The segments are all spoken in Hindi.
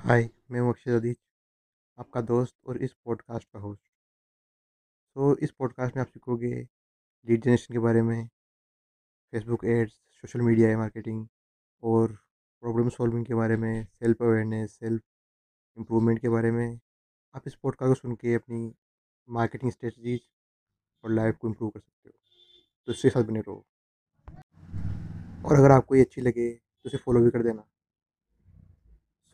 हाय, मैं हूँ अक्षय अदीज आपका दोस्त और इस पॉडकास्ट का होस्ट तो इस पॉडकास्ट में आप सीखोगे लीड जनरेशन के बारे में Facebook ads social media marketing और प्रॉब्लम सॉल्विंग के बारे में सेल्फ अवेयरनेस सेल्फ इम्प्रूवमेंट के बारे में। आप इस पॉडकास्ट को सुन के अपनी मार्केटिंग स्ट्रेटजीज और लाइफ को इम्प्रूव कर सकते हो। तो इसके साथ बने रहो। और अगर आपको ये अच्छी लगे तो इसे फॉलो भी कर देना।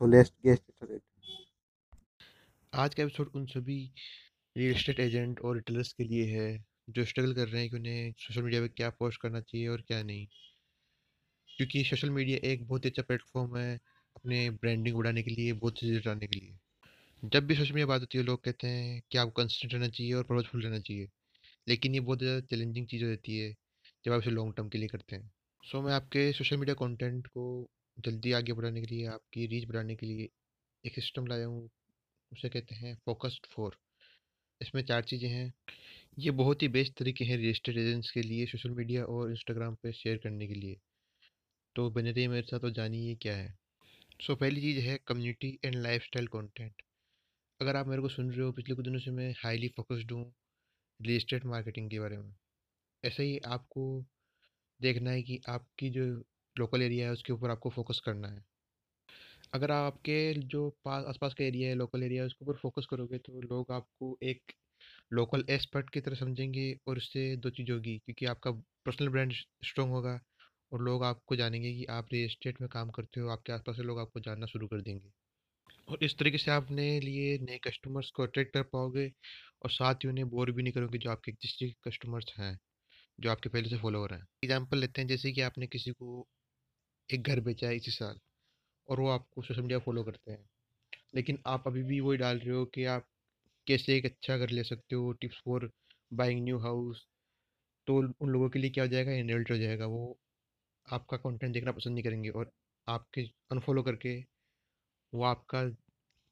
सो लेस्ट गेस्ट स्टार्टेड आज का एपिसोड उन सभी रियल एस्टेट एजेंट और रिटेलर्स के लिए है, जो स्ट्रगल कर रहे हैं कि उन्हें सोशल मीडिया पे क्या पोस्ट करना चाहिए और क्या नहीं। क्योंकि सोशल मीडिया एक बहुत ही अच्छा प्लेटफॉर्म है अपने ब्रांडिंग बढ़ाने के लिए, बहुत चीज़ें जुटाने के लिए। जब भी सोशल मीडिया बात होती है, लोग कहते हैं कि आपको कंसिस्टेंट रहना चाहिए और पर्पजफुल रहना चाहिए, लेकिन ये बहुत ज़्यादा चैलेंजिंग चीज़ हो जाती है जब आप इसे लॉन्ग टर्म के लिए करते हैं। सो मैं आपके सोशल मीडिया कंटेंट को जल्दी आगे बढ़ाने के लिए आपकी रीच बढ़ाने के लिए एक सिस्टम लाया हूँ उसे कहते हैं फोकस्ड फोर। इसमें चार चीज़ें हैं। ये बहुत ही बेस्ट तरीके हैं रजिस्टर्ड एजेंट्स के लिए सोशल मीडिया और इंस्टाग्राम पर शेयर करने के लिए। तो बने रहिए मेरे साथ तो जानिए क्या है। सो so, पहली चीज़ है कम्युनिटी एंड लाइफस्टाइल कंटेंट। अगर आप मेरे को सुन रहे हो पिछले कुछ दिनों से मैं हाईली फोकस्ड हूँ रियल मार्केटिंग के बारे में। ऐसे ही आपको देखना है कि आपकी जो लोकल एरिया है, उसके ऊपर आपको फोकस करना है। अगर आपके जो पास, आसपास का एरिया है लोकल एरिया है, उसके ऊपर फोकस करोगे तो लोग आपको एक लोकल एक्सपर्ट की तरह समझेंगे और उससे दो चीज़ होगी, क्योंकि आपका पर्सनल ब्रांड स्ट्रॉन्ग होगा और लोग आपको जानेंगे कि आप रियल इस्टेट में काम करते हो, आपके आसपास से लोग आपको जानना शुरू कर देंगे। और इस तरीके से आप अपने लिए नए कस्टमर्स को अट्रैक्ट कर पाओगे और साथ ही उन्हें बोर भी नहीं करोगे जो आपके एग्जिस्टिंग कस्टमर्स हैं, जो आपके पहले से फॉलोअर हैं। एग्ज़ाम्पल लेते हैं, जैसे कि आपने किसी को एक घर बेचा है इसी साल, और वो आपको सोशल मीडिया फॉलो करते हैं। लेकिन आप अभी भी वही डाल रहे हो कि आप कैसे एक अच्छा घर ले सकते हो, tips for buying new house तो उन लोगों के लिए क्या हो जाएगा इनल्ट हो जाएगा, वो आपका कंटेंट देखना पसंद नहीं करेंगे और आपके अनफॉलो करके वो आपका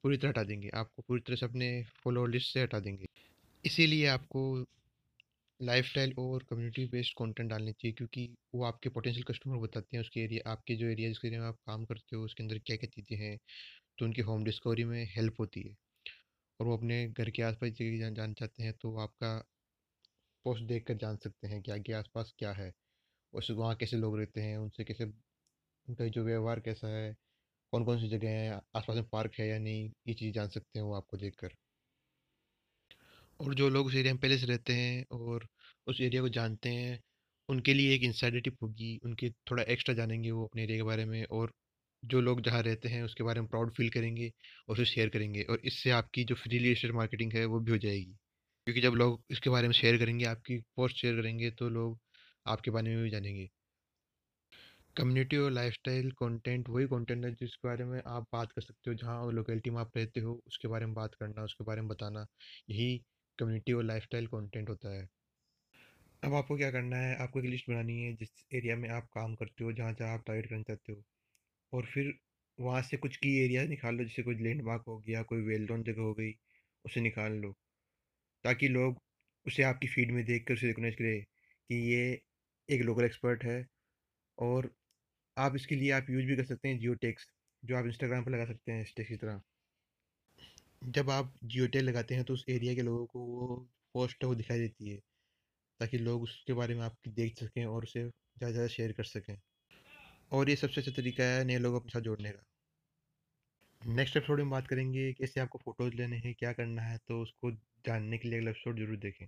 पूरी तरह हटा देंगे, आपको पूरी तरह से अपने फॉलोअर लिस्ट से हटा देंगे। इसीलिए आपको लाइफस्टाइल और कम्युनिटी बेस्ड कंटेंट डालनी चाहिए, क्योंकि वो आपके पोटेंशियल कस्टमर बताते हैं उसके एरिया, आपके जो एरिया जिसके एरिया में आप काम करते हो, उसके अंदर क्या क्या चीज़ें हैं तो उनकी होम डिस्कवरी में हेल्प होती है। और वो अपने घर के आसपास जगह जान चाहते हैं तो आपका पोस्ट देख कर जान सकते हैं कि आगे आसपास क्या है, उस वहाँ कैसे लोग रहते हैं, उनसे कैसे, उनका जो व्यवहार कैसा है कौन कौन सी जगह है, आसपास में पार्क है या नहीं, ये चीज़ जान सकते हैं वो आपको देखकर। और जो लोग उस एरिया में पहले से रहते हैं और उस एरिया को जानते हैं, उनके लिए एक इंसाइडर टिप होगी, उनके थोड़ा एक्स्ट्रा जानेंगे वो अपने एरिया के बारे में और जो लोग जहाँ रहते हैं उसके बारे में प्राउड फील करेंगे और उसे शेयर करेंगे और इससे आपकी जो फ्री एस्टेट मार्केटिंग है वो भी हो जाएगी। क्योंकि जब लोग इसके बारे में शेयर करेंगे, आपकी पोस्ट शेयर करेंगे तो लोग आपके बारे में भी जानेंगे। कम्युनिटी और लाइफस्टाइल कंटेंट वही कंटेंट है जिसके बारे में आप बात कर सकते हो, जहाँ लोकेलिटी में आप रहते हो, उसके बारे में बात करना, उसके बारे में बताना, यही कम्युनिटी और लाइफस्टाइल कंटेंट होता है। अब आपको क्या करना है? आपको एक लिस्ट बनानी है, जिस एरिया में आप काम करते हो, जहाँ जहाँ आप टारगेट करना चाहते हो। और फिर वहाँ से कुछ की एरिया निकाल लो, जैसे कोई लैंडमार्क हो गया, कोई वेल नोन जगह हो गई, उसे निकाल लो। ताकि लोग उसे आपकी फ़ीड में देख कर उसे रिकोगनाइज करें कि ये एक लोकल एक्सपर्ट है। और आप इसके लिए आप यूज़ भी कर सकते हैं जियो टेक्स जो आप इंस्टाग्राम पर लगा सकते हैं टेक्स की तरह। जब आप जियो लगाते हैं तो उस एरिया के लोगों को वो पोस्ट वो दिखाई देती है, ताकि लोग उसके बारे में आपकी देख सकें और उसे ज़्यादा ज़्यादा शेयर कर सकें। और ये सबसे अच्छा तरीका है नए लोगों अपने साथ जोड़ने का। नेक्स्ट एपिसोड में बात करेंगे कैसे आपको फ़ोटोज़ लेने हैं, क्या करना है तो उसको जानने के लिए अगला एपिसोड ज़रूर देखें।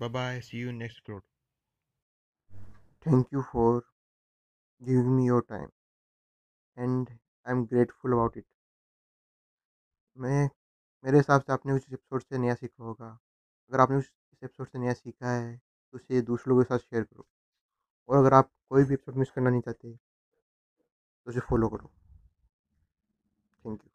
Bye bye see you next episode thank you for giving me your time and I am grateful about it मैं, मेरे हिसाब से आपने उस एपिसोड से नया सीखा होगा। अगर आपने उस एपिसोड से नया सीखा है तो उसे दूसरे लोगों के साथ शेयर करो। और अगर आप कोई भी एपिसोड मिस करना नहीं चाहते तो उसे फॉलो करो। Thank you